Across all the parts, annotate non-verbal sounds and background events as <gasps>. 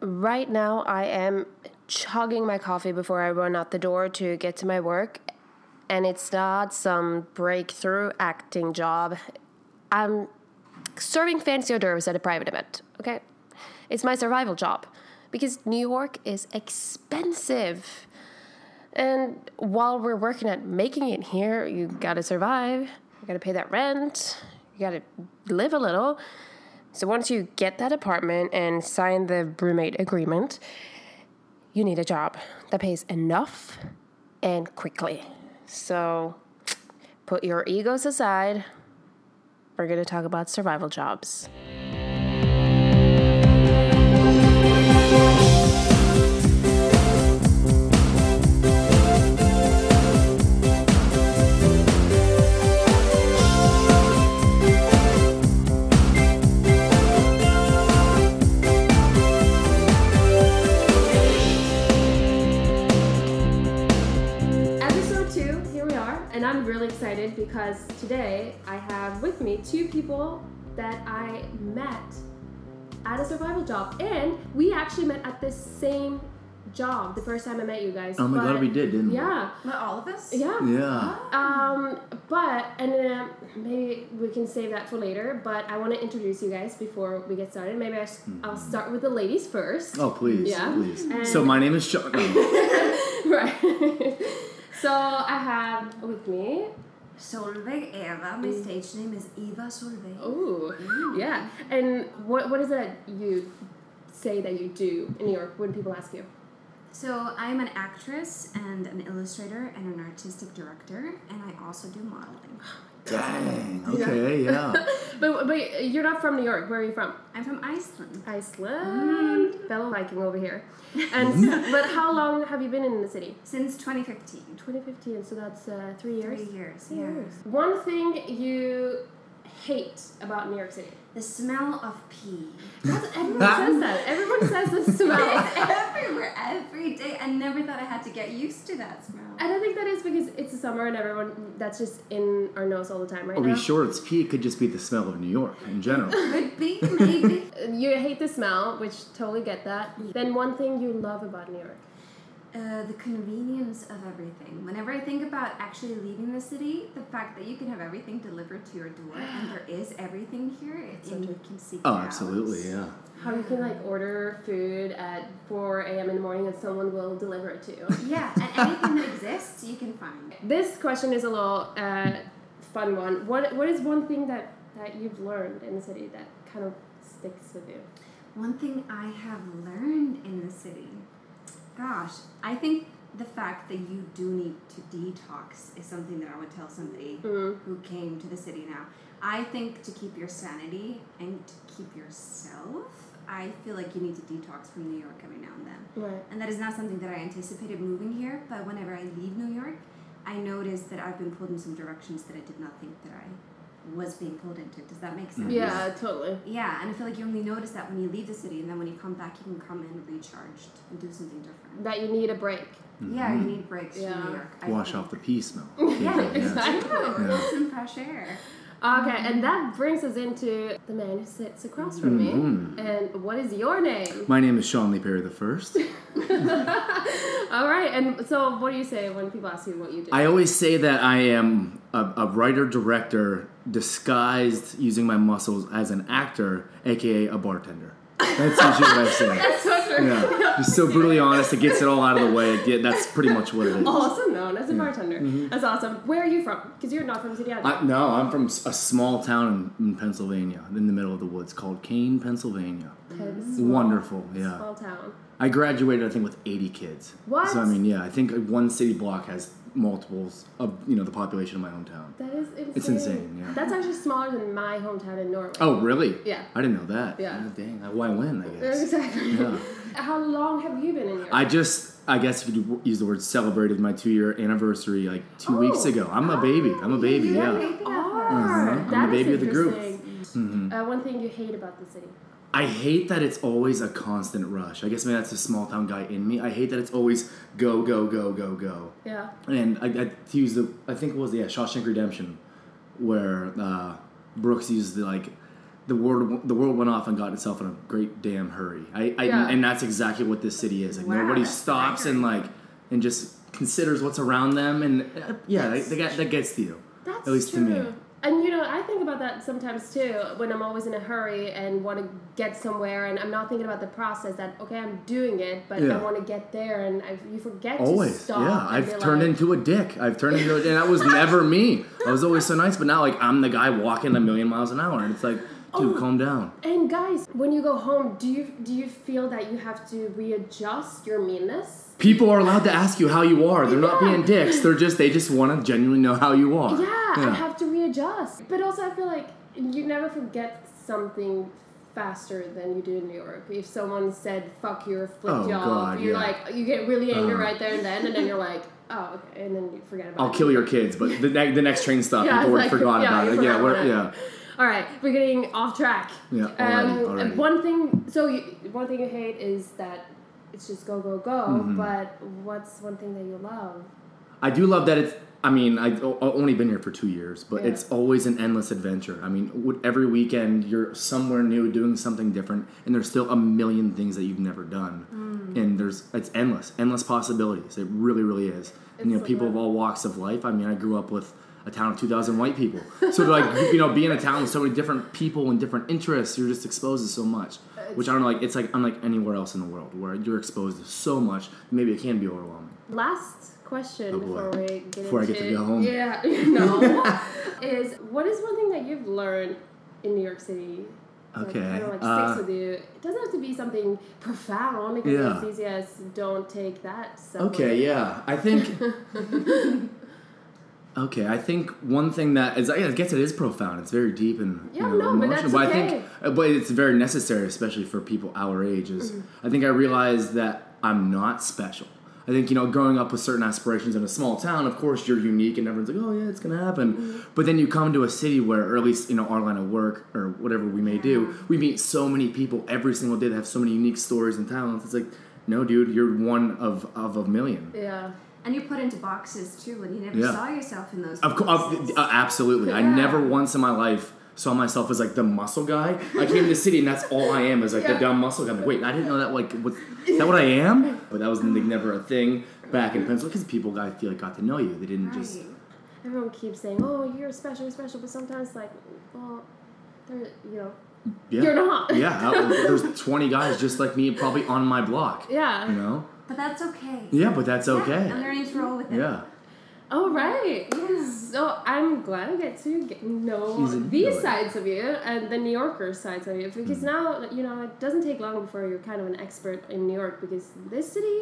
right now I am chugging my coffee before I run out the door to get to my work, and it's not some breakthrough acting job. I'm serving fancy hors d'oeuvres at a private event, okay? It's my survival job because New York is expensive. And while we're working at making it here, you gotta survive, you gotta pay that rent, you gotta live a little. So once you get that apartment and sign the roommate agreement, you need a job that pays enough and quickly. So put your egos aside. We're going to talk about survival jobs. Excited because today I have with me two people that I met at a survival job, and we actually met at the same job the first time I met you guys. Oh my but- god, we did, didn't we? Yeah, all of us? yeah. Yeah. Um, but and uh, maybe we can save that for later. But I want to introduce you guys before we get started. Maybe I will start with the ladies first. Oh please, Yeah. please. And- So my name is Sean. <laughs> right. <laughs> so I have with me. Solveig Eva. My mm. stage name is Eva Solveig. Ooh, mm. yeah. And what what is it you say that you do in New York when people ask you? So I'm an actress and an illustrator and an artistic director, and I also do modeling. <gasps> <gasps> Dang. Okay. Yeah. <laughs> But but you're not from New York. Where are you from? I'm from Iceland. Iceland. Fellow Viking over here. <laughs> And <laughs> but how long have you been in the city? Since 2015. 2015. So that's uh, three years. Three years, Three yeah. years. One thing you hate about New York City. The smell of pee. That's, everyone says that. Everyone says the <laughs> smell. It's everywhere, every day. I never thought I had to get used to that smell. And I think that is because it's the summer and everyone that's just in our nose all the time right Are now. we sure it's pee? It could just be the smell of New York in general. Could be, maybe. <laughs> You hate the smell, which totally get that. Then one thing you love about New York. Uh, the convenience of everything. Whenever I think about actually leaving the city, the fact that you can have everything delivered to your door and there is everything here, so and you can seek Oh, it out. absolutely. Yeah. How you can like order food at 4 a.m. in the morning and someone will deliver it to you. <laughs> Yeah, and anything that exists, you can find. This question is a little uh, fun one. What What is one thing that, that you've learned in the city that kind of sticks with you? One thing I have learned in the city, gosh, I think the fact that you do need to detox is something that I would tell somebody Mm. who came to the city now. I think to keep your sanity and to keep yourself, I feel like you need to detox from New York every now and then. Right. And that is not something that I anticipated moving here, but whenever I leave New York, I notice that I've been pulled in some directions that I did not think that I was being pulled into. Does that make sense? Yeah, totally. Yeah, and I feel like you only notice that when you leave the city, and then when you come back, you can come in recharged and do something different. That you need a break. Yeah, you need breaks Yeah. from New York. I Mm-hmm. Wash think. off the pee smell. <laughs> Yeah, exactly. True. Some fresh air. Okay, and that brings us into the man who sits across from Mhm. me. And what is your name? My name is Sean Lee Perry the First. <laughs> <laughs> All right, and so what do you say when people ask you what you do? I always say that I am a, a writer director disguised using my muscles as an actor, aka a bartender. That's usually what I say. <laughs> That's so true. Yeah, just so brutally honest. It gets it all out of the way. Get- that's pretty much what it is. Also known as a bartender. Mm-hmm. That's awesome. Where are you from? Because you're not from City I, no, I'm from a small town in, in Pennsylvania, in the middle of the woods, called Kane, Pennsylvania. It's Wonderful, yeah. Small town. I graduated, I think, with 80 kids. What? So I mean, yeah, I think one city block has multiples of you know the population of my hometown. That is insane. It's insane, yeah. That's actually smaller than my hometown in Norway. Oh, really? Yeah. I didn't know that. Yeah. Oh, dang. Why win? I guess. Exactly. Yeah. <laughs> How long have you been in Europe? I just, I guess you could use the word celebrated my two year anniversary like two Oh. weeks ago. I'm a baby. I'm a baby. You're Yeah. baby are. Uh-huh. I'm the baby of the group. interesting. Uh, one thing you hate about the city. I hate that it's always a constant rush. I guess maybe that's the small town guy in me. I hate that it's always go, go, go, go, go. Yeah. And I, I to use the I think it was yeah Shawshank Redemption, where uh, Brooks used the like the world the world went off and got itself in a great damn hurry. I, I Yeah. and that's exactly what this city is. Like Wow, nobody stops and like and just considers what's around them and uh, yeah, that, that, that gets to you. That's At least to true. me. And you know, I think about that sometimes too when I'm always in a hurry and want to get somewhere, and I'm not thinking about the process. That okay, I'm doing it, but Yeah. I want to get there, and I, you forget to Always, stop. yeah. I've turned like, into a dick. I've turned into, a, and that was never me. I was always so nice, but now like I'm the guy walking a million miles an hour, and it's like, dude, Oh. calm down. And guys, when you go home, do you do you feel that you have to readjust your meanness? People are allowed to ask you how you are. They're not being dicks. They're just they just want to genuinely know how you are. Yeah, I have to readjust. But also, I feel like you never forget something faster than you do in New York. If someone said "fuck you" or flipped Oh, you off, you're yeah. like you get really angry Uh. right there and then, and then you're like, <laughs> oh, okay, and then you forget about it. I'll it. kill your kids, but the, ne- the next train stop, <laughs> Yeah, people like- forgot yeah, about it. forgot Yeah, we're, about it. yeah. All right, we're getting off track. Yeah, already, Um, already. One thing, so you, one thing you hate is that it's just go go go. Mm-hmm. But what's one thing that you love? I do love that it's. I mean, I've only been here for two years, but Yeah. it's always an endless adventure. I mean, every weekend you're somewhere new, doing something different, and there's still a million things that you've never done. Mm. And there's it's endless, endless possibilities. It really, really is. And you know, people of all walks of life. I mean, I grew up with a town of 2,000 white people, so to like you know, be in a town with so many different people and different interests, you're just exposed to so much. Which I don't know, like. It's like unlike anywhere else in the world where you're exposed to so much. Maybe it can be overwhelming. Last question Oh, before we get Before I get to go home. Yeah, <laughs> no. <laughs> is what is one thing that you've learned in New York City? Okay, Kind of like uh, sticks with you. It doesn't have to be something profound. It can Yeah. be as easy as don't take that. Somewhere. Okay, yeah. I think. <laughs> okay, I think one thing that is, yeah, I guess it is profound. It's very deep and Yeah, you know, no, but emotional. that's I okay. think, uh, but it's very necessary, especially for people our age. Is Mm-hmm. I think I realized that I'm not special. I think you know, growing up with certain aspirations in a small town, of course you're unique, and everyone's like, "Oh yeah, it's gonna happen." Mm-hmm. But then you come to a city where, or at least you know, our line of work or whatever we may do, we meet so many people every single day that have so many unique stories and talents. It's like, no, dude, you're one of of a million. Yeah. And you put into boxes too, and you never Yeah. saw yourself in those. Of course, uh, absolutely. I never once in my life saw myself as like the muscle guy. I came to the city and that's all I am is like Yeah. the dumb muscle guy. Like, wait, I didn't know that. Like, what, is that what I am? But that was like, never a thing back in Pennsylvania because people I feel like got to know you. They didn't just. Right. Everyone keeps saying, "Oh, you're special, you're special," but sometimes, like, well, they're you know, Yeah. You're not. yeah. I- there's 20 guys just like me probably on my block. yeah. You know. But that's okay. Yeah, but that's Yeah, okay. I'm learning to roll with it. Yeah. Oh right. Yeah. So I'm glad I get to get know these sides of you and the New Yorker sides of you because Mm. now you know it doesn't take long before you're kind of an expert in New York because this city.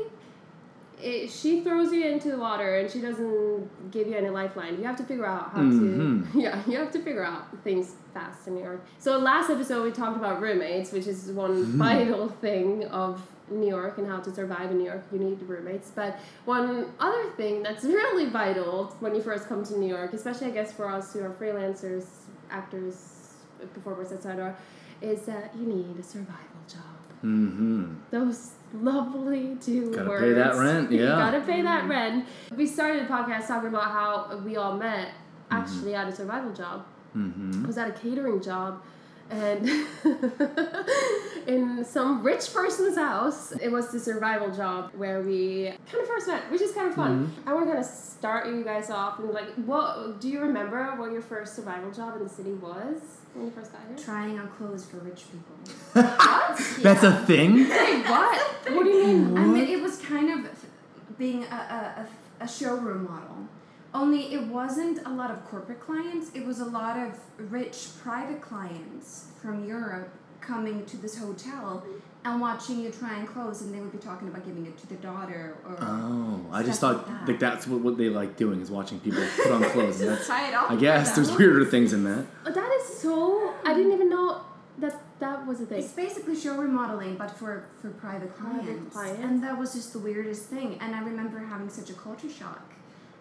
It, she throws you into the water and she doesn't give you any lifeline. You have to figure out how Mhm. to <laughs> yeah, you have to figure out things fast in New York. So last episode we talked about roommates, which is one Mm-hmm. vital thing of New York and how to survive in New York. You need roommates. But one other thing that's <laughs> really vital when you first come to New York, especially I guess for us who are freelancers, actors, performers, etc., is that you need a survival job. Mm-hmm. Those lovely two Gotta words. pay that rent, <laughs> You yeah. gotta pay that rent. We started the podcast talking about how we all met Mm-hmm. actually at a survival job. Mm-hmm. I was at a catering job and <laughs> in some rich person's house. It was the survival job where we kind of first met, which is kind of fun. Mm-hmm. I want to kind of start you guys off and like, what do you remember what your first survival job in the city was when you first got here? Trying on clothes for rich people. <laughs> <laughs> That's a thing. Wait, what? What do you mean? I mean, it was kind of being a, a, a, a showroom model. Only it wasn't a lot of corporate clients, it was a lot of rich private clients from Europe coming to this hotel and watching you try and clothes, and they would be talking about giving it to their daughter or. Oh, I just thought like that. like that's what, what they like doing is watching people put on clothes. and that's, try it on I guess there's weirder things in that. Oh, That is so. I didn't even know that that was a thing. It's basically showroom modeling, but for, for private clients, Private clients. clients. And that was just the weirdest thing. And I remember having such a culture shock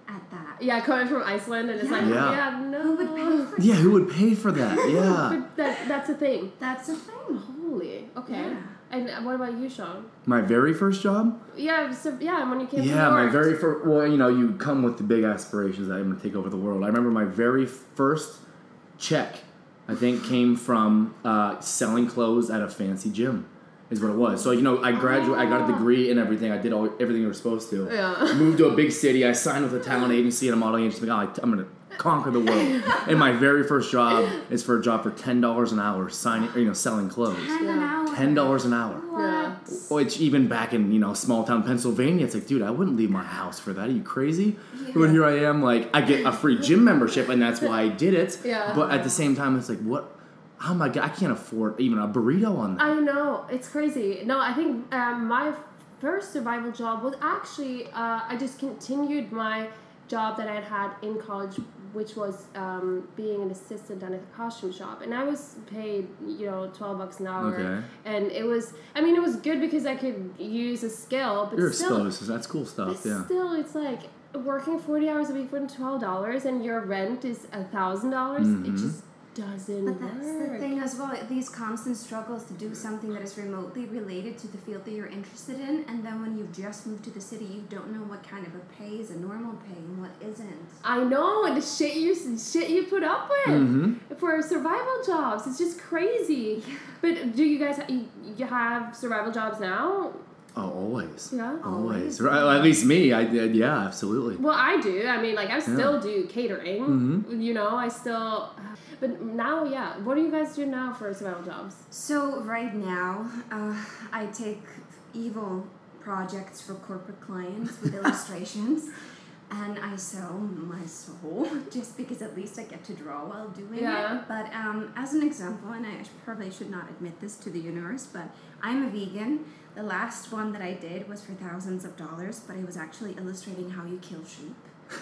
at that. Yeah, coming from Iceland and it's like, Yeah. yeah, no. Who would pay for Yeah, who would pay for that? <laughs> Yeah. But that, that's a thing. That's a thing. Holy. Okay. Yeah. And what about you, Sean? My very first job? Yeah, so yeah, when you came Yeah, to my very first. Well, you know, you come with the big aspirations that I'm going to take over the world. I remember my very first check I think came from uh, selling clothes at a fancy gym. Is what it was. So you know, I graduated. I got a oh. degree and everything. I did all everything you were supposed to. Yeah. <laughs> Moved to a big city. I signed with a talent agency and a modeling agency. Like, oh, I'm gonna conquer the world. <laughs> and my very first job is for a job for ten dollars an hour, signing, you know, selling clothes. Ten an Yeah. hour. Ten dollars an hour. Yeah. Which even back in you know small town Pennsylvania, it's like, dude, I wouldn't leave my house for that. Are you crazy? Yeah. But here I am, like I get a free gym membership, and that's why I did it. Yeah. But at the same time, it's like, what? Oh my god, I can't afford even a burrito on that. I know it's crazy. No, I think um, my first survival job was actually uh, I just continued my job that I had had in college, which was um, being an assistant at a costume shop, and I was paid you know twelve bucks an hour, Okay. and it was I mean it was good because I could use a skill, but You're still, exposed. so That's cool stuff. but Yeah. still it's like working forty hours a week for twelve dollars, and your rent is a thousand dollars. It Mhm. just doesn't But that's work. the thing as well. These constant struggles to do something that is remotely related to the field that you're interested in, and then when you've just moved to the city, you don't know what kind of a pay is a normal pay and what isn't. I know, and the shit you shit you put up with Mm-hmm. for survival jobs. It's just crazy. <laughs> But do you guys you, you have survival jobs now? Oh, always. Yeah. Always. Right, well, at least me. I did. Yeah, absolutely. Well, I do. I mean, like I still do catering. Mhm. You know, I still. But now, yeah. What do you guys do now for survival jobs? So right now, uh, I take evil projects for corporate clients with <laughs> illustrations. And I sell my soul <laughs> just because at least I get to draw while doing Yeah. it. But um, as an example, and I probably should not admit this to the universe, but I'm a vegan. The last one that I did was for thousands of dollars, but it was actually illustrating how you kill sheep. <laughs>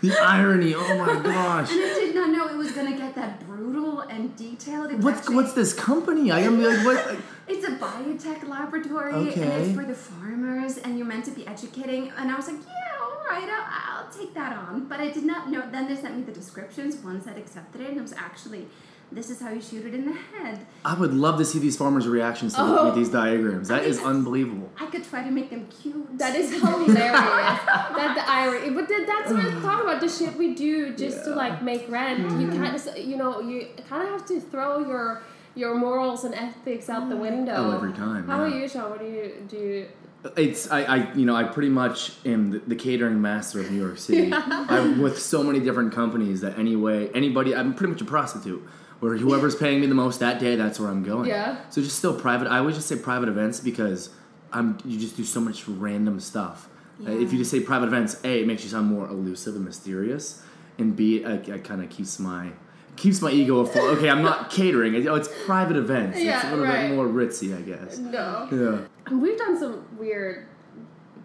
The irony. Oh my gosh. <laughs> And I did not know it was gonna get that brutal and detailed. It What's actually- what's this company? I am like what? It's a biotech laboratory, and it's for the farmers, and you're meant to be educating. And I was like, yeah, all right, I'll, I'll take that on. But I did not know. Then they sent me the descriptions. One said accepted it, and it was actually, this is how you shoot it in the head. I would love to see these farmers' reactions to Oh. these diagrams. That is unbelievable. I could try to make them cute. That is hilarious. that the irony, but that's what I'm <sighs> talking about. The shit we do just to like make rent. You mm. kind of, you know, you kind of have to throw your your morals and ethics out the window. Oh, every time, How about yeah. you, Sean? What do you do? It's I, I you know I pretty much am the, the catering master of New York <laughs> City. I'm with so many different companies that anyway anybody I'm pretty much a prostitute. Where whoever's paying me the most that day, that's where I'm going. Yeah. So just still private. I always just say private events because I'm you just do so much random stuff. Uh, If you just say private events, a it makes you sound more elusive and mysterious, and b it, it kind of keeps my keeps my ego afloat. Okay, I'm not <laughs> catering. Oh, it's private events. Yeah, it's a little right. bit more ritzy, I guess. No. Yeah. We've done some weird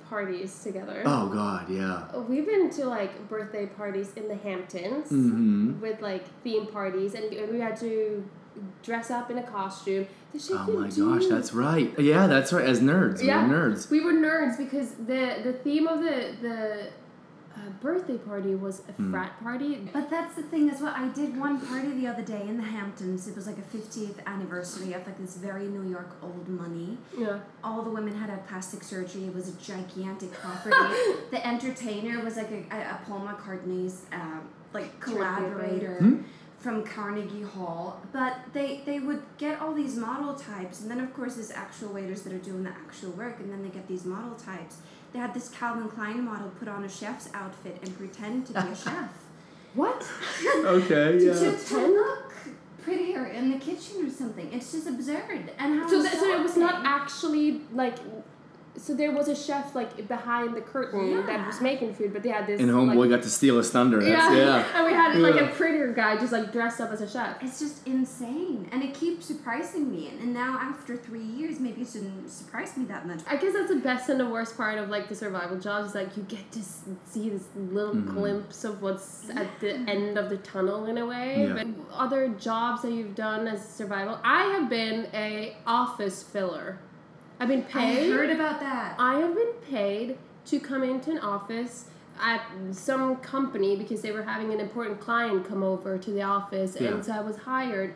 parties together. Oh God, yeah. We've been to like birthday parties in the Hamptons Mm-hmm. with like theme parties, and we had to dress up in a costume. Oh my do. gosh, that's right. Yeah, that's right. As nerds, Yeah. we're nerds. We were nerds because the the theme of the the uh, birthday party was a Hmm. frat party. But that's the thing as well. I did one party the other day in the Hamptons. It was like a 50th anniversary of like this very New York old money. Yeah. all the women had had plastic surgery. It was a gigantic property. <laughs> the entertainer was like a, a, a Paul McCartney's um, like collaborator Hmm? from Carnegie Hall. But they they would get all these model types, and then of course there's actual waiters that are doing the actual work, and then they get these model types. They had this Calvin Klein model put on a chef's outfit and pretend to be a <laughs> chef. What? <laughs> Okay, to, to look prettier in the kitchen or something. It's just absurd. And how So that, so it was not actually like. So there was a chef like behind the curtain that was making food, but they had this. And homeboy like, got to steal his thunder. That's, yeah. yeah. <laughs> and we had like a Yeah. prettier guy just like dressed up as a chef. It's just insane, and it keeps surprising me. And, and now, after three years, maybe it shouldn't surprise me that much. I guess that's the best and the worst part of like the survival jobs. Is like you get to see this little Mm-hmm. glimpse of what's at the end of the tunnel in a way. Yeah. But other jobs that you've done as survival, I have been a office filler. I've been paid. I heard about that. I have been paid to come into an office at some company because they were having an important client come over to the office, Yeah. and so I was hired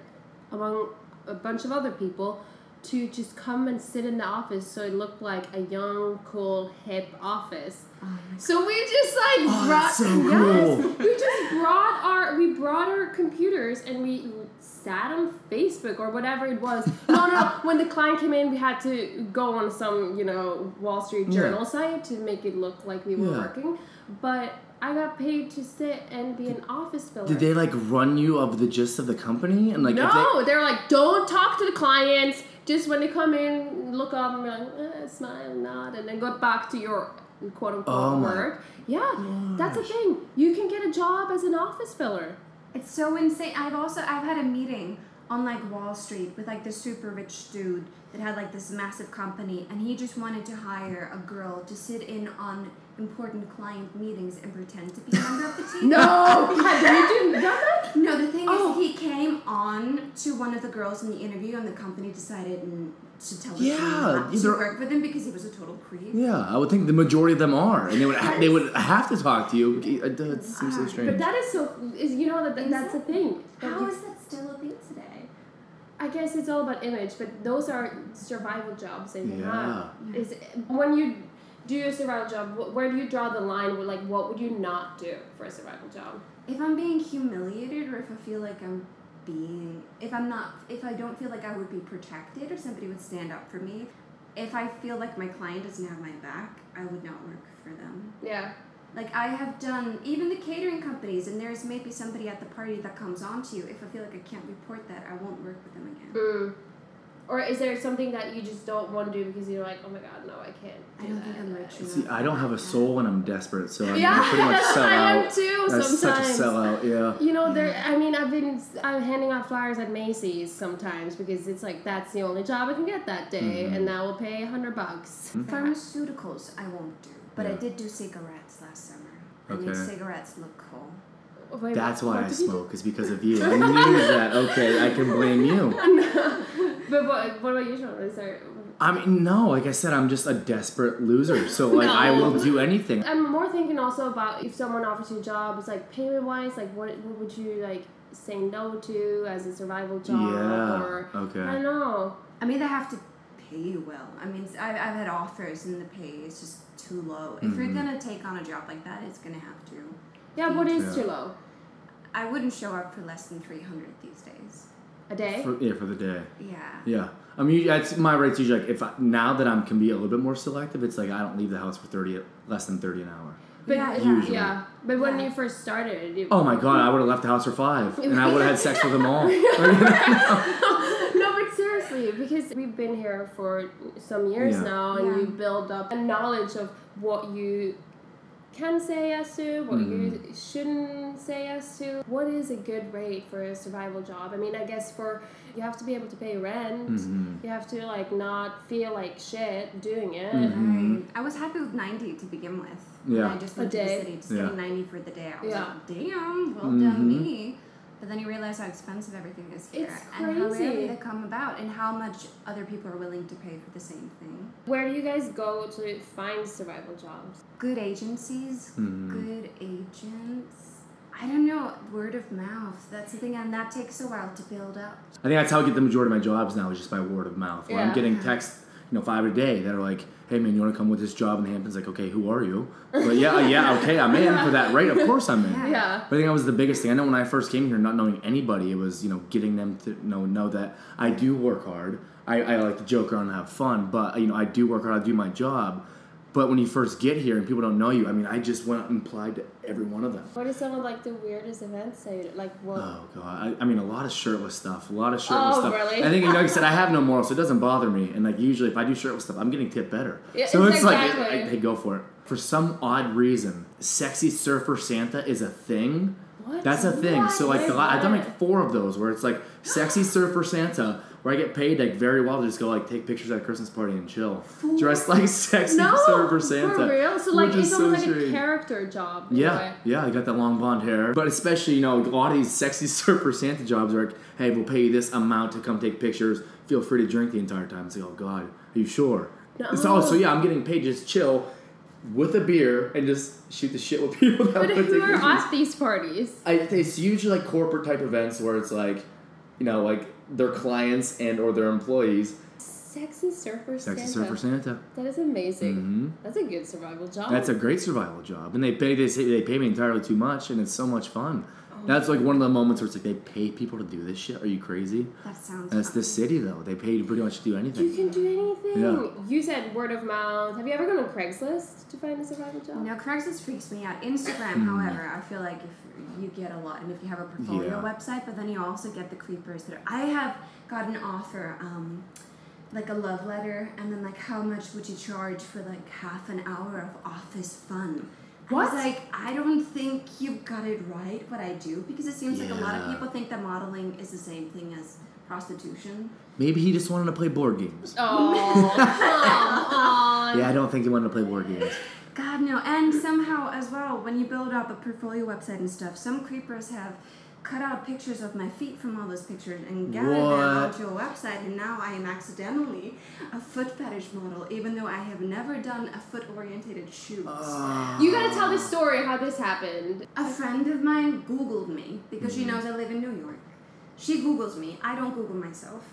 among a bunch of other people to just come and sit in the office so it looked like a young, cool, hip office. Oh so we just like Oh, brought that's so yes, cool. we just brought our we brought our computers and we sat on Facebook or whatever it was. No, no, when the client came in, we had to go on some you know Wall Street Yeah. Journal site to make it look like we were Yeah. working. But I got paid to sit and be an office filler. Did they like run you of the gist of the company and like? if no, they, are like, don't talk to the clients. Just when they come in, look up and be like, eh, smile, nod, and then go back to your quote unquote Oh work. Yeah, that's the thing. You can get a job as an office filler. It's so insane. I've also I've had a meeting on like Wall Street with like this super rich dude that had like this massive company and he just wanted to hire a girl to sit in on important client meetings and pretend to be a member of the <laughs> team. No, have you done that? No, the thing Oh. is, he came on to one of the girls in the interview, and the company decided to tell the Yeah, team not to work with him because he was a total creep. yeah, I would think the majority of them are, and they would ha- they would have to talk to you. It it seems so strange. But that is so. Is you know that, that that's the thing. That How you- is that still a thing today? I guess it's all about image, but those are survival jobs that you Yeah. have. Is when you do a survival job, where do you draw the line? Like, what would you not do for a survival job? If I'm being humiliated, or if I feel like I'm being, if I'm not, if I don't feel like I would be protected, or somebody would stand up for me, if I feel like my client doesn't have my back, I would not work for them. Yeah. Like I have done even the catering companies, and there's maybe somebody at the party that comes on to you. If I feel like I can't report that, I won't work with them again. Mm. Or is there something that you just don't want to do because you're like, oh my god, no, I can't. I do don't that. think I'm rich enough. See, I don't have a soul and I'm desperate, so I'm Yeah, pretty much <laughs> that's sell I am out. too. That's sometimes. such a sellout. Yeah. You know, there. I mean, I've been I'm handing out flyers at Macy's sometimes because it's like that's the only job I can get that day, Mhm. and that will pay a hundred bucks. <laughs> Pharmaceuticals, I won't do, but I did do cigarettes last summer. I made Okay. cigarettes look cool. Wait, That's why I did you do? smoke, is because of you. I knew that. Okay, I can blame you. <laughs> But what, what about you, Sean? Is there? I mean, no, like I said, I'm just a desperate loser. So like, I will do anything. I'm more thinking also about if someone offers you a job, it's like payment wise, like what, what would you like say no to as a survival job? Yeah. Or I Okay. don't know. I mean, they have to pay you well. I mean, I've, I've had offers and the pay is just too low. If you're Mhm. gonna take on a job like that, it's gonna have to. Yeah, what is Yeah. too low? I wouldn't show up for less than 300 these days. A day? For, yeah, for the day. Yeah. Yeah. I mean, it's, my rate's usually like if I, now that I'm can be a little bit more selective, it's like I don't leave the house for thirty less than thirty an hour. But Yeah, yeah, yeah. Usually. yeah. But when Yeah. you first started, you, Oh my god, I would have left the house for five, and I would have had sex with them all. <laughs> <laughs> <laughs> no, but seriously, because we've been here for some years Yeah. now, and Yeah. you build up a knowledge of what you can say yes to, what you Mm-hmm. shouldn't say yes to. What is a good rate for a survival job? I mean, I guess for you have to be able to pay rent. Mhm. You have to like not feel like shit doing it. Mhm. Right. I was happy with 90 to begin with. Yeah. When I just A went to the day. city, just Yeah. getting 90 for the day. I was Yeah. like, damn, well Mhm. done me. But then you realize how expensive everything is here. It's And how crazy. rarely they come about and how much other people are willing to pay for the same thing. Where do you guys go to find survival jobs? Good agencies, Mhm. good agents. I don't know, word of mouth. That's the thing, and that takes a while to build up. I think that's how I get the majority of my jobs now is just by word of mouth. Where Yeah. I'm getting texts, you know, five a day that are like, "Hey man, you want to come with this job in the Hamptons?" Like, okay, who are you? But yeah, yeah, <laughs> okay, I'm in for that right? Of course, I'm in. Yeah. Yeah. But I think that was the biggest thing. I know when I first came here, not knowing anybody, it was you know getting them to know know that I do work hard. I, I like to joke around and have fun, but you know I do work hard. I do my job. But when you first get here and people don't know you, I mean, I just went and applied to every one of them. What are some of like the weirdest events you like? What? Oh god, I, I mean a lot of shirtless stuff, a lot of shirtless Oh, stuff. really? I think you know, like I said, I have no morals, so it doesn't bother me. And like usually, if I do shirtless stuff, I'm getting tipped better. Yeah, so it's like, exactly. Hey, go for it. For some odd reason, sexy surfer Santa is a thing. What? That's a thing. So like, the, I've done like four of those where it's like sexy surfer Santa, where I get paid like very well to just go like take pictures at a Christmas party and chill, dressed like sexy no, surfer Santa. For real? So like it's so almost like a character job. Yeah, yeah, I got that long blonde hair. But especially, you know, a lot of these sexy <laughs> surfer Santa jobs are like, hey, we'll pay you this amount to come take pictures. Feel free to drink the entire time. It's like, oh God, are you sure? No. So, so yeah, I'm getting paid just chill with a beer and just shoot the shit with <laughs> people that But who are at these parties? I, it's usually like corporate type events where it's like, you know, like their clients and or their employees. Sexy surfer Sexy Santa. Surfer Santa. That is amazing. hmm That's a good survival job. That's a great survival job, and they pay they say they pay me entirely too much, and it's so much fun. That's like one of the moments where it's like they pay people to do this shit. Are you crazy? That sounds. And it's fun. the city though. They pay you pretty much to do anything. you can do anything. Yeah. You said word of mouth. Have you ever gone on Craigslist to find a survival job? No, Craigslist freaks me out. Instagram, however, I feel like if you get a lot, and if you have a portfolio Yeah. website, but then you also get the creepers that are, I have got an offer, um, like a love letter, and then like how much would you charge for like half an hour of office fun? I What? was like, I don't think you got it right what I do because it seems like a lot of people think that modeling is the same thing as prostitution. Maybe he just wanted to play board games. Oh, come <laughs> on. Yeah, I don't think he wanted to play board games. God no, and somehow as well, when you build up a portfolio website and stuff, some creepers have cut out pictures of my feet from all those pictures and gathered them onto a website, and now I am accidentally a foot fetish model, even though I have never done a foot orientated shoot. You gotta tell the story how this happened. A friend of mine Googled me because Mm-hmm. she knows I live in New York. She Googles me. I don't Google myself.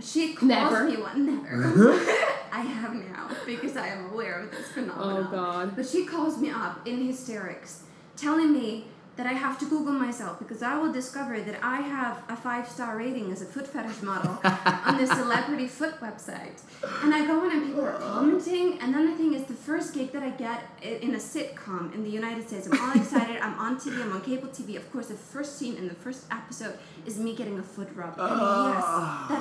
She calls Never. me one. Never. Uh-huh. <laughs> I have now because I am aware of this phenomenon. Oh, God. But she calls me up in hysterics, telling me that I have to Google myself because I will discover that I have a five star rating as a foot fetish model <laughs> on this celebrity foot website. And I go in and people are commenting. And then the thing is, the first gig that I get in a sitcom in the United States, I'm all excited. I'm on TV, I'm on cable TV. Of course, the first scene in the first episode is me getting a foot rub. And ah. yes,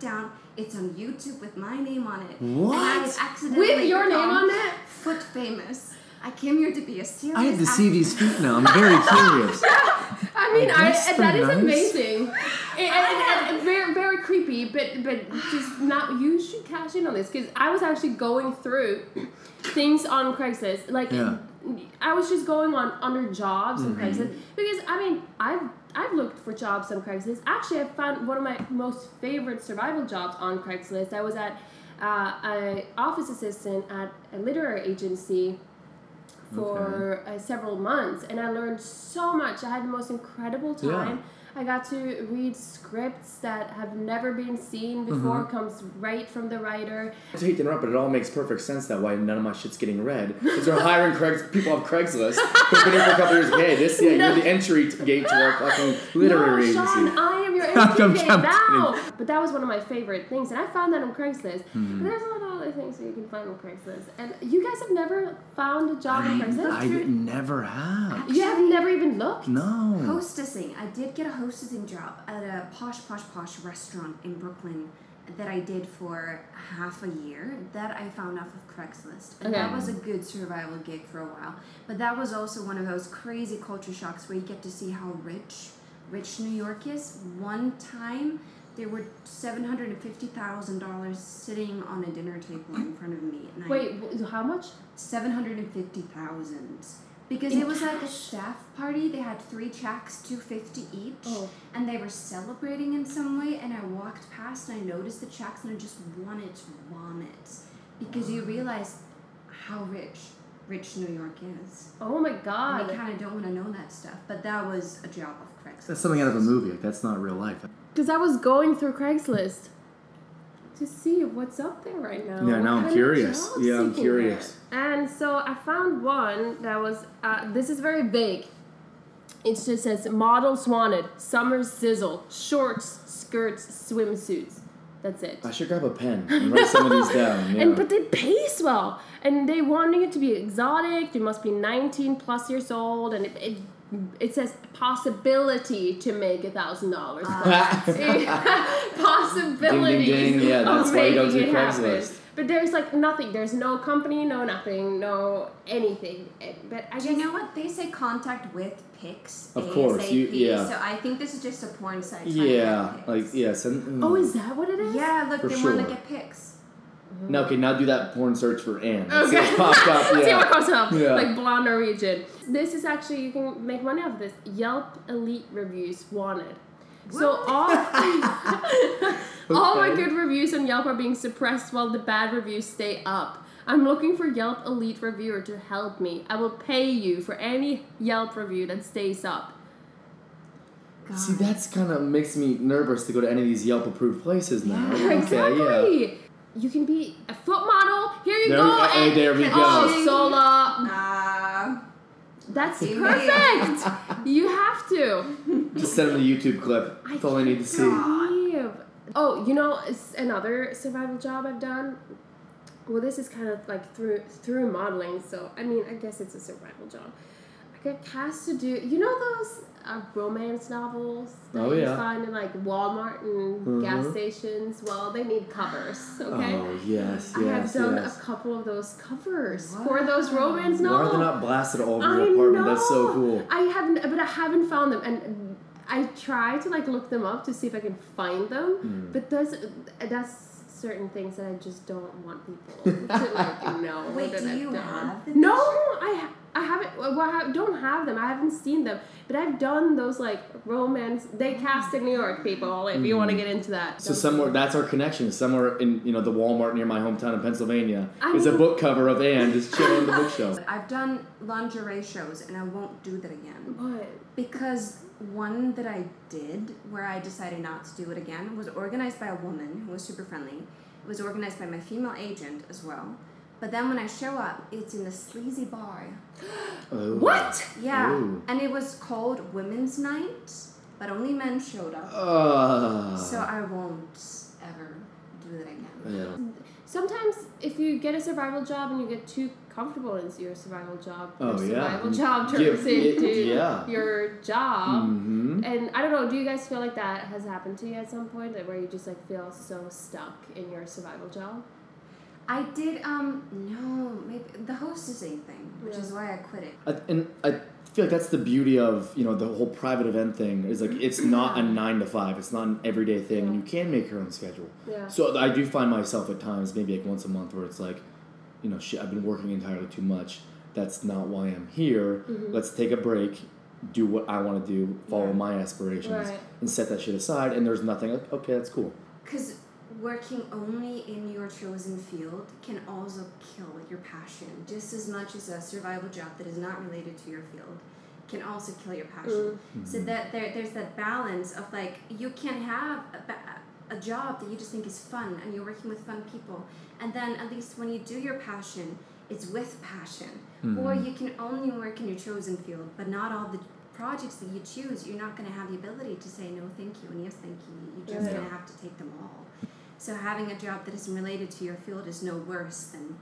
that scene has now been cut down. It's on YouTube with my name on it. And I What? have accidentally With your name on it? Foot famous. I came here to be a serious I had to see actress. these feet now. I'm very curious. <laughs> I mean, Like, I, that's so that is nice. amazing. <laughs> And, and- and very, very creepy, but but just not. You should cash in on this because I was actually going through things on Craigslist. Like, Yeah. I was just going on under jobs on Mhm. Craigslist because I mean, I've I've looked for jobs on Craigslist. Actually, I found one of my most favorite survival jobs on Craigslist. I was at uh, an office assistant at a literary agency for uh, several months and I learned so much. I had the most incredible Yeah. I got to read scripts that have never been seen before, Mm-hmm. comes right from the writer. I hate to interrupt, but it all makes perfect sense that why none of my shit's getting read. Because they're hiring Craigs, people off Craigslist who've been here for a couple years. Hey, this, yeah, you're the entry gate to our fucking literary no, agency. Sean, I am your <laughs> entry gate kidding. now. But that was one of my favorite things, and I found that on Craigslist. Hmm. But there's a lot of other things that you can find on Craigslist. And you guys have never found a job on Craigslist? I, I never have. you have never even looked? No. Hostessing. I did get a hostessing job at a posh, posh, posh restaurant in Brooklyn that I did for half a year. That I found off of Craigslist. And that was a good survival gig for a while. But that was also one of those crazy culture shocks where you get to see how rich, rich New York is. One time, there were $750,000 sitting on a dinner table in front of me. And Wait, wh- how much? Seven hundred and fifty thousand. Because In it was like a staff party. They had three checks, two fifty each, Oh. and they were celebrating in some way. And I walked past and I noticed the checks, and I just wanted to vomit because you realize how rich, rich New York is. Oh my And god. you kind of don't want to know that stuff, but that was a job of Craigslist. That's something out of a movie. That's not real life. Because I was going through Craigslist to see what's up there right now. Yeah, now I'm curious. Yeah, I'm curious. And so I found one that was, uh, this is very vague. It just says models wanted, summer sizzle, shorts, skirts, swimsuits. That's it. I should grab a pen and write some of these <laughs> down. Yeah. And but they pay well, and they wanting it to be exotic. You must be 19 plus years old, and it it, it says possibility to make a thousand dollars. Ah. <laughs> Possibility. Ding, ding, ding. Yeah, that's of why you don't making do it happen. Craigslist. But there's like nothing. There's no company, no nothing, no anything. But I Do you know what they say? Contact with pics. Of course, you- yeah. So I think this is just a porn site. yeah, like yes. yeah. Send, mm. Oh, is that what it is? Yeah, look, For they want to get pics. No, okay, now do that porn search for Anne. Let's see Okay. what popped up. <laughs> See what comes up. Yeah. Like blonde Norwegian. This is actually you can make money off of this. Yelp elite reviews wanted. So What? all <laughs> all my good reviews on Yelp are being suppressed while the bad reviews stay up. I'm looking for Yelp elite reviewer to help me. I will pay you for any Yelp review that stays up. God. See, that's kind of makes me nervous to go to any of these Yelp approved places now. Yeah, Okay, yeah. exactly. You can be a foot model. Here you There go. we- hey, and- there we go. Oh, Sola. Nah. That's See? perfect. <laughs> you have to. Just send them a YouTube clip. That's all I need to see. believe. Oh, you know, it's another survival job I've done. Well, this is kind of like through through modeling, so I mean, I guess it's a survival job. I got cast to do. You know those uh, romance novels that Oh, you yeah. find in like Walmart and gas Mhm. stations? Well, they need covers. Okay. Oh, yes, I have done yes. a couple of those covers for those romance Why are novels. they not blasted all over I your apartment? That's so cool. I haven't, but I haven't found them, and I try to like look them up to see if I can find them. Hmm. But those, that's certain things that I just don't want people <laughs> to like know. Wait, do I've you done. have the No. I ha- I haven't. Well, I ha- don't have them. I haven't seen them. But I've done those like romance. They mm-hmm. cast in New York, people. If you want to mm-hmm. get into that. So somewhere that's our connection. Somewhere in you know the Walmart near my hometown in Pennsylvania I is a book cover of Anne just chilling on the bookshelf. <laughs> I've done lingerie shows and I won't do that again. What? Because one that I did where I decided not to do it again was organized by a woman who was super friendly. It was organized by my female agent as well. But then when I show up, it's in a sleazy bar. Oh. What? Yeah. Ooh. And it was called Women's Night, but only men showed up. Uh, So I won't ever do that again. yeah. Sometimes, if you get a survival job and you get too comfortable in your survival job, Oh, your yeah. survival job Yeah, turns into yeah. your job. hmm And I don't know, do you guys feel like that has happened to you at some point, like where you just like feel so stuck in your survival job? I did, um, no, maybe the hostessing thing, which Yeah. is why I quit it. I, and I feel like that's the beauty of you know the whole private event thing is like it's <clears throat> not a nine to five. It's not an everyday thing, and you can make your own schedule. Yeah. So I do find myself at times, maybe like once a month, where it's like, you know, shit, I've been working entirely too much. That's not why I'm here. Mhm. Let's take a break, do what I want to do, follow Yeah. my aspirations, Right. and set that shit aside. And there's nothing like, okay, that's cool. Because working only in your chosen field can also kill your passion. Just as much as a survival job that is not related to your field can also kill your passion. Mm. So that there, there's that balance of like you can have a, a job that you just think is fun and you're working with fun people and then at least when you do your passion it's with passion. Mm-hmm. Or you can only work in your chosen field but not all the projects that you choose you're not going to have the ability to say no thank you and yes thank you. You're just Yeah. going to have to take them all so having a job that isn't related to your field is no worse than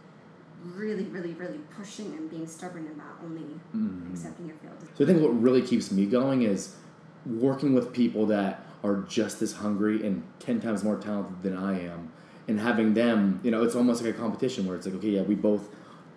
really really really pushing and being stubborn about only mm-hmm. accepting your field So I think what really keeps me going is working with people that are just as hungry and ten times more talented than I am, and having them, you know, it's almost like a competition where it's like, okay, yeah, we both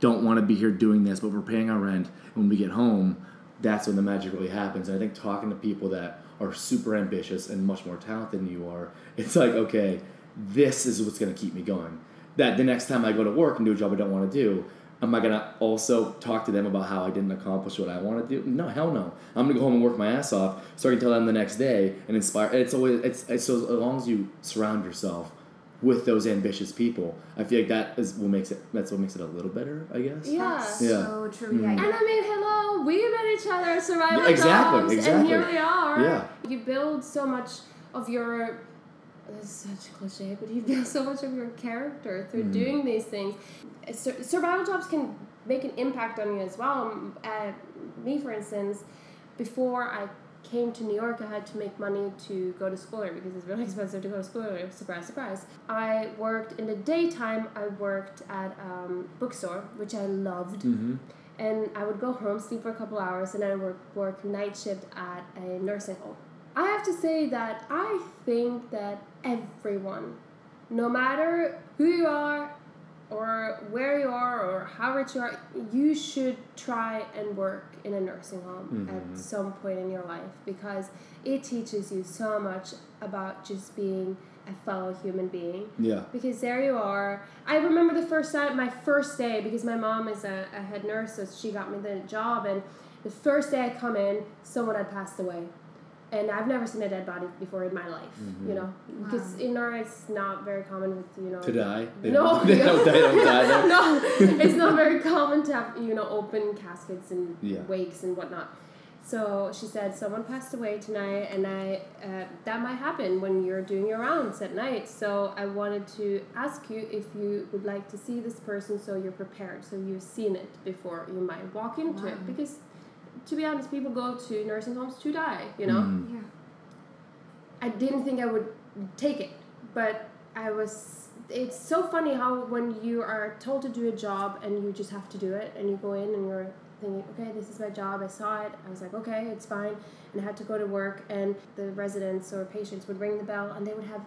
don't want to be here doing this, but we're paying our rent. And when we get home, that's when the magic really happens. And I think talking to people that are super ambitious and much more talented than you are, it's like, okay, this is what's going to keep me going. That the next time I go to work and do a job I don't want to do, am I gonna also talk to them about how I didn't accomplish what I want to do? No, hell no. I'm gonna go home and work my ass off so I can tell them the next day and inspire. It's always it's, it's so as long as you surround yourself with those ambitious people, I feel like that is what makes it. That's what makes it a little better, I guess. Yeah. That's Yeah. so true Mhm. yeah And I mean, hello, we met each other at survival Yeah, exactly, jobs, and here we are. Yeah. You build so much of your. This is such a cliche, but you build so much of your character through Mhm. doing these things. Sur- survival jobs can make an impact on you as well. Uh, me, for instance, before I came to New York, I had to make money to go to school here because it's really <laughs> expensive to go to school. Surprise, surprise. I worked in the daytime. I worked at um, bookstore, which I loved Mm-hmm. and I would go home, sleep for a couple hours, and then I would work, work night shift at a nursing home. I have to say that I think that everyone, no matter who you are, or where you are, or how rich you are, you should try and work in a nursing home Mhm. at some point in your life because it teaches you so much about just being a fellow human being Yeah. because there you are. I remember the first time, my first day, because my mom is a, a head nurse, so she got me the job. And the first day I come in, someone had passed away. And I've never seen a dead body before in my life, you know, because Wow. in our it's not very common with you know To die. <laughs> They No, don't, they don't, they don't die. <laughs> no, it's not very <laughs> common to have you know open caskets and Yeah. wakes and whatnot. So she said someone passed away tonight, and I uh, that might happen when you're doing your rounds at night. So I wanted to ask you if you would like to see this person, so you're prepared, so you've seen it before you might walk into Wow. it. Because to be honest, people go to nursing homes to die. You know. Mm. Yeah. I didn't think I would take it, but I was. It's so funny how when you are told to do a job and you just have to do it, and you go in and you're thinking, okay, this is my job. I saw it. I was like, okay, it's fine, and I had to go to work, and the residents or patients would ring the bell, and they would have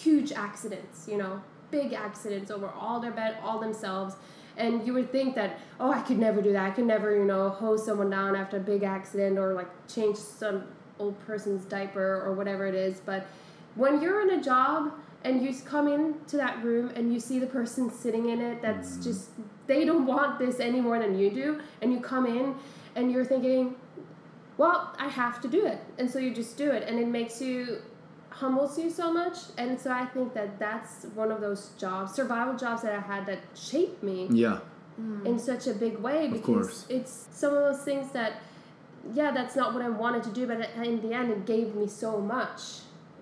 huge accidents. You know, big accidents over all their bed, all themselves. And you would think that, oh, I could never do that. I could never, you know, hose someone down after a big accident or like change some old person's diaper or whatever it is. But when you're in a job and you come into that room and you see the person sitting in it that's mm. just, they don't want this any more than you do, and you come in and you're thinking, well, I have to do it. And so you just do it. And it makes you, humbles you so much. And so I think that that's one of those jobs, survival jobs that I had that shaped me Yeah. in such a big way because it's some of those things that yeah that's not what i wanted to do but in the end it gave me so much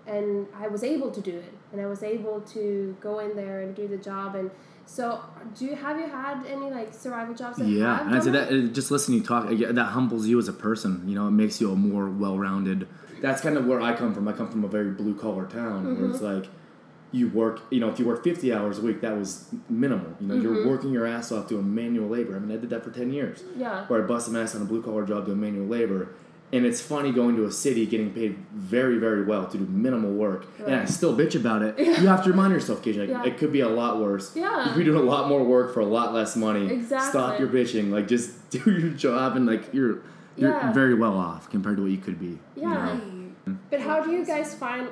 and i was able to do it and i was able to go in there and do the job and so do you have you had any like survival jobs that Yeah, and I said that uh, just listening to you talk, uh, that humbles you as a person. You know, it makes you a more well-rounded. That's kind of where I come from. I come from a very blue-collar town where it's Mm-hmm. like you work. You know, if you work fifty hours a week, that was minimal. You know, you're Mm-hmm. working your ass off doing manual labor. I mean, I did that for ten years. yeah Where I bust my ass on a blue-collar job doing manual labor. And it's funny going to a city getting paid very, very well to do minimal work, and I still bitch about it. You have to remind yourself occasionally, like, Yeah. it could be a lot worse. Yeah. you could be doing a lot more work for a lot less money. Exactly. Stop your bitching. Like just <laughs> do your job and like you're you're Yeah. very well off compared to what you could be. you Yeah. know? But how do you guys find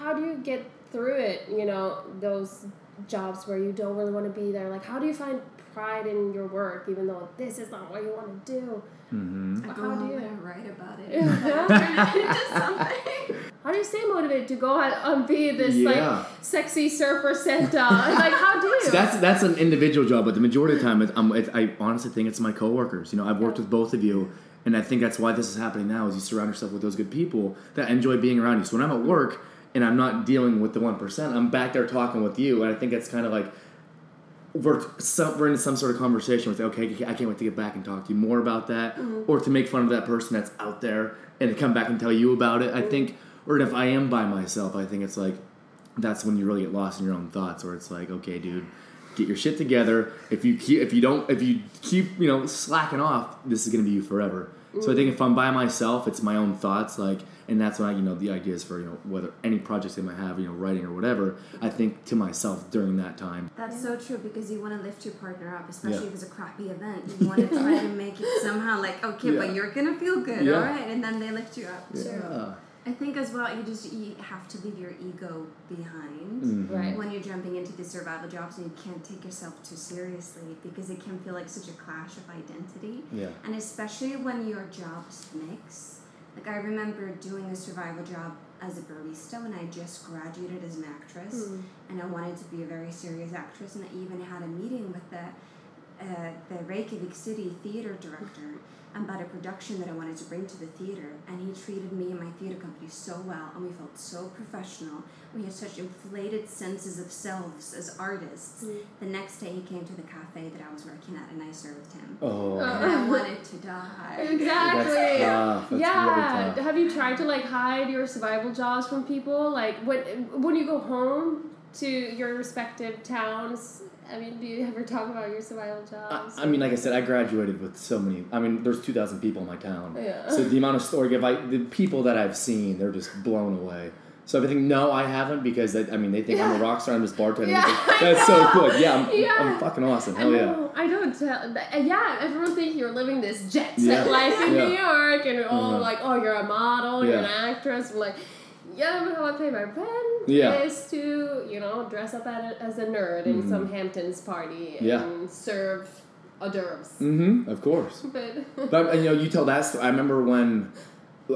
how do you get through it you know those jobs where you don't really want to be there like how do you find pride in your work even though this is not what you want to do Mm-hmm. I go How do you- and I write about it. Yeah. <laughs> Turn it into <laughs> something. How do you stay motivated to go out and be this Yeah. like sexy surfer Santa? like how do <laughs> you? So that's that's an individual job, but the majority of the time, it's, um, it, I honestly think it's my coworkers. You know, I've worked with both of you, and I think that's why this is happening now. Is you surround yourself with those good people that enjoy being around you. So when I'm at work and I'm not dealing with the one percent, I'm back there talking with you, and I think it's kind of like we're some, we're in some sort of conversation with okay, I can't wait to get back and talk to you more about that, mm-hmm. or to make fun of that person that's out there and to come back and tell you about it. I think, or if I am by myself, I think it's like that's when you really get lost in your own thoughts, where it's like, okay, dude, get your shit together. If you keep, if you don't, if you keep, you know, slacking off, this is gonna be you forever. So I think if I'm by myself, it's my own thoughts, like, and that's when I, you know, the ideas for you know whether any projects they might have, you know, writing or whatever. I think to myself during that time. That's so true because you want to lift your partner up, especially Yeah. if it's a crappy event. You want to try to make it somehow like, okay, Yeah. but you're gonna feel good, Yeah. all right? And then they lift you up too. Yeah. I think as well, you just you have to leave your ego behind Mhm. Right. when you're jumping into these survival jobs, and you can't take yourself too seriously because it can feel like such a clash of identity. Yeah. And especially when your jobs mix. Like I remember doing a survival job as a barista when I just graduated as an actress, Mm. and I wanted to be a very serious actress, and I even had a meeting with the uh, the Reykjavik City theater director about a production that I wanted to bring to the theater, and he treated me and my theater company so well, and we felt so professional. We had such inflated senses of selves as artists. Mm. The next day, he came to the cafe that I was working at, and I served him. Oh. And I wanted to die. Exactly. That's tough. That's yeah. really tough. Have you tried to like hide your survival jobs from people? Like when when you go home to your respective towns. I mean, do you ever talk about your survival jobs? I, I mean, like I said, I graduated with so many. I mean, there's 2,000 people in my town. Yeah. So the amount of story, if I, the people that I've seen, they're just blown away. So I think no, I haven't because I, I mean they think I'm a Yeah. rock star. I'm just bartending. Yeah, That's so good. Yeah, I'm, Yeah. I'm fucking awesome. I yeah. I don't tell. Yeah, everyone thinks you're living this jet set Yeah. life in Yeah. New York, and all Uh-huh. like, oh, you're a model, you're an actress. Like, yeah, how I pay my rent Yeah. is to, you know, dress up at a, as a nerd in Mhm. some Hamptons party and Yeah. serve hors d'oeuvres. Mm-hmm. Of course. <laughs> But But you know, you tell that story. I remember when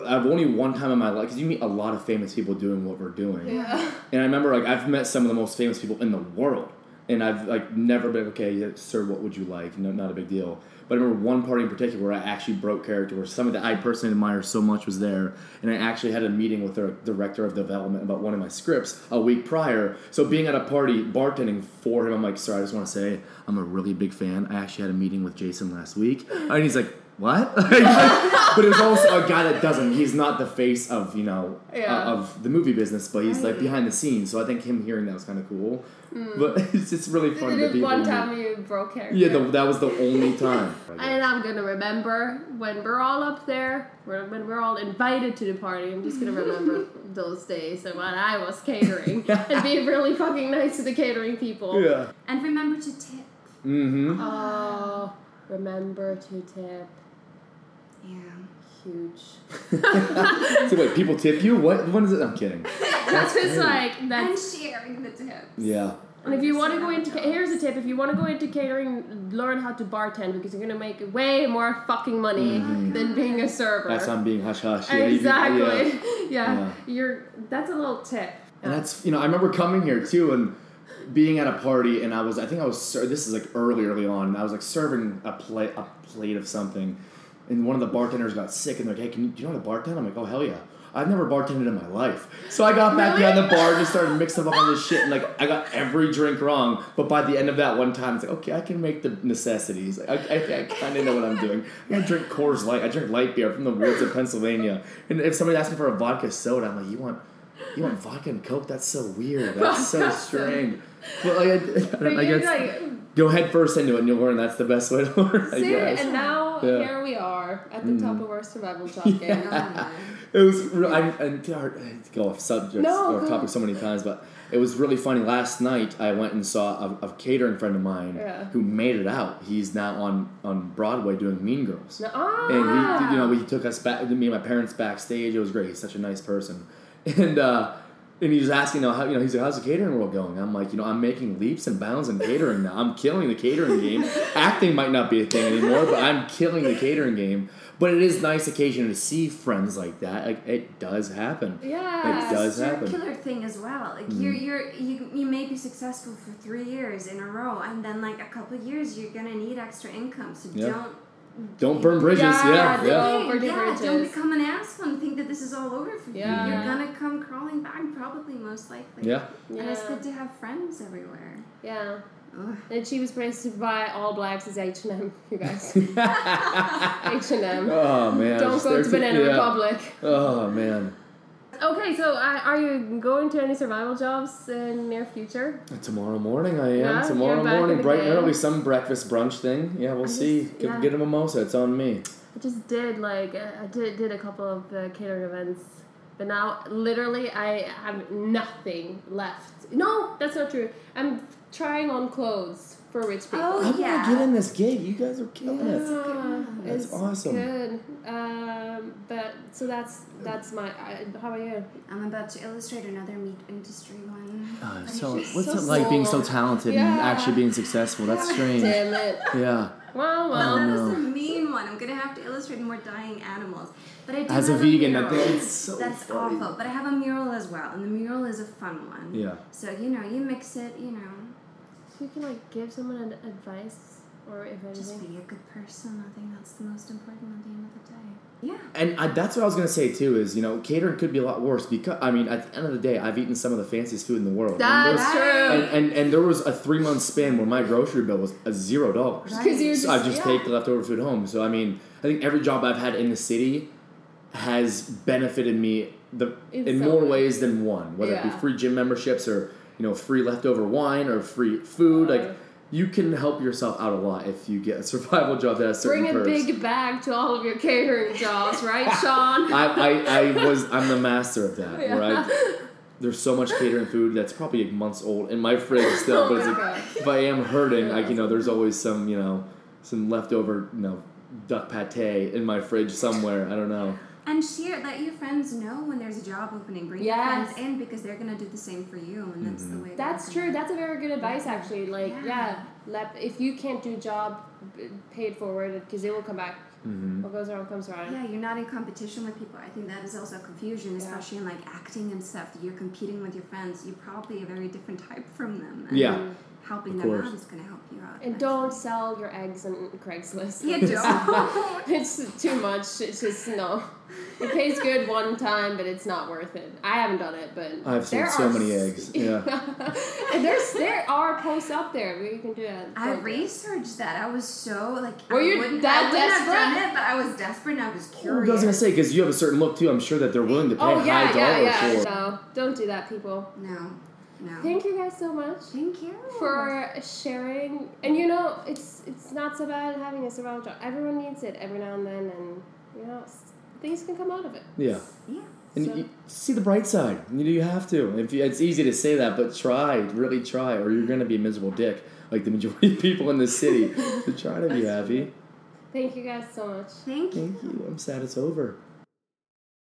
I've only one time in my life because you meet a lot of famous people doing what we're doing. yeah, And I remember like I've met some of the most famous people in the world. And I've like never been okay, sir. What would you like? No, not a big deal. But I remember one party in particular where I actually broke character, where somebody that I personally admire so much was there, and I actually had a meeting with the director of development about one of my scripts a week prior. So being at a party, bartending for him, I'm like, sir, I just want to say I'm a really big fan. I actually had a meeting with Jason last week, and he's like. What? <laughs> but it was also a guy that doesn't. He's not the face of you know Yeah. uh, of the movie business, but he's like behind the scenes. So I think him hearing that was kind of cool. But <laughs> it's just really fun to Did be. it one time you broke character. Yeah, the, that was the only time. <laughs> And I'm gonna remember when we're all up there, when when we're all invited to the party. I'm just gonna remember those days and when I was catering and be really fucking nice to the catering people. yeah. And remember to tip. Mm-hmm. Oh, remember to tip. Yeah. Huge. <laughs> so wait, people tip you? What? When is it? I'm kidding. <laughs> That's just great. like And sharing the tips. Yeah. And if you want to go into Job. ca- here's a tip: if you want to go into catering, learn how to bartend because you're gonna make way more fucking money mm-hmm. than being a server. That's on being hush hush. Yeah, you- exactly. yeah. <laughs> Yeah. Yeah. You're. That's a little tip. And that's you know I remember coming here too and being at a party and I was I think I was ser- this is like early early on and I was like serving a plate a plate of something and one of the bartenders got sick and they're like hey can you do you know how to bartend I'm like oh hell yeah I've never bartended in my life so I got back Really? behind the bar and just started mixing up on this shit and like I got every drink wrong but by the end of that one time it's like okay I can make the necessities I, I, I kind of know what I'm doing I drink Coors Light I drink light beer from the woods of Pennsylvania and if somebody asks me for a vodka soda I'm like you want you want vodka and coke? That's so weird. That's so <laughs> strange. But like, I, I, I guess like, go head first into it and you'll learn that's the best way to learn. I see, guess. and now Yeah. here we are at the top of our survival job game. <laughs> It was. Re- I, I, go off subjects No, or topic so many times, but it was really funny. Last night I went and saw a, a catering friend of mine Yeah. who made it out. He's now on on Broadway doing Mean Girls. No- ah. and he, you know, he took us back, me and my parents backstage. It was great. He's such a nice person, <laughs> and uh, and he was asking, you know, how, you know, he's like, how's the catering world going? I'm like, you know, I'm making leaps and bounds in catering now. I'm killing the catering game. <laughs> Acting might not be a thing anymore, but I'm killing the catering game. But it is nice occasion to see friends like that. Like it does happen. yeah. It does happen. killer thing as well. Like Mhm. you're you're you you may be successful for three years in a row, and then like a couple years you're gonna need extra income. So Yeah. don't Don't burn bridges. Yeah, Yeah, don't- yeah. Don't burn the yeah, don't become an asshole and think that this is all over for Yeah. you. You're gonna come crawling back, probably most likely. Yeah. And it's good to have friends everywhere. Yeah. Ugh. The cheapest place to buy all blacks is H and M. You guys. <laughs> H and M. oh man. Don't just go to Banana yeah. Republic. Oh man. Okay, so uh, are you going to any survival jobs in near future? Tomorrow morning I am. Yeah, Tomorrow you're back in morning, bright and early, some breakfast brunch thing. Yeah, we'll I see. just- Get, yeah. get a mimosa. It's on me. I just did like uh, I did did a couple of uh, catering events, but now literally I have nothing left. No, that's not true. I'm trying on clothes for rich people. Oh, I'm gonna yeah. get in this gig. You guys are killing it. Yeah, That's it's awesome. Good. Um, but so that's that's my. I, how about you? I'm about to illustrate another meat industry one. But uh, so what's so it like being so small. talented and actually being successful? That's strange. Damn it. Yeah. Well, Well, well. that no. was a mean one. I'm gonna have to illustrate more dying animals. But I do As a vegan, I mural. think it's so That's funny. awful. But I have a mural as well, and the mural is a fun one. Yeah. So you know, you mix it. You know, So you can like give someone an advice, or if just be a good person. I think that's the most important at the end of the day. Yeah. And I, that's what I was gonna say too. Is you know catering could be a lot worse because I mean at the end of the day I've eaten some of the fanciest food in the world. And That's there's- true. And, and, and there was a three month span where my grocery bill was a zero dollars. Right. Because you're So just, I just yeah. take the leftover food home. So I mean, I think every job I've had in the city has benefited me the In in some more way. ways than one. Whether it be free gym memberships or you know free leftover wine or free food, Right. like you can help yourself out a lot if you get a <laughs> survival job that has certain Bring a perks. big bag to all of your catering jobs, right, <laughs> Sean? I, I, I was I'm the master of that. Where Yeah. I, <laughs> there's so much catering food that's probably months old in my fridge still, Oh but like, if I am hurting, like you know, there's always some you know some leftover you know duck pate in my fridge somewhere. I don't know. And share, let your friends know when there's a job opening. Bring Yes. your friends in because they're gonna do the same for you, and that's Mm-hmm. the way. That's true. it. That's a very good advice, actually. Like, Yeah. yeah, let, if you can't do job, b- pay it forward because it will come back. Mm-hmm. What goes around comes around. Yeah, you're not in competition with people. I think that is also confusion, Yeah. especially in like acting and stuff. You're competing with your friends. You're probably a very different type from them. And Yeah. Helping Of them course. out is going to help you out. And don't sell your eggs on Craigslist. Yeah, <laughs> don't. <laughs> it's too much. It's just no. It pays good one time, but it's not worth it. I haven't done it, but I've sold there so are many s- eggs. <laughs> Yeah. and there's there are posts out there where you can do it. I researched that. I was so like. Were I you wouldn't, that I wouldn't have desperate? done it, but I was desperate and I was I curious. was gonna say because you have a certain look too. I'm sure that they're willing to pay Oh a yeah, high yeah, dollar yeah. for. No, don't do that, people. No, no. Thank you guys so much Thank you for sharing. And you know, it's it's not so bad having a survival job. Everyone needs it every now and then, and you know, things can come out of it. Yeah. Yeah. And So- you see the bright side. You know, you have to. If you, it's easy to say that, but try, really try, or you're gonna be a miserable dick, like the majority of people in this city. <laughs> so try to be happy. Thank you guys so much. Thank you. Thank you. I'm sad it's over.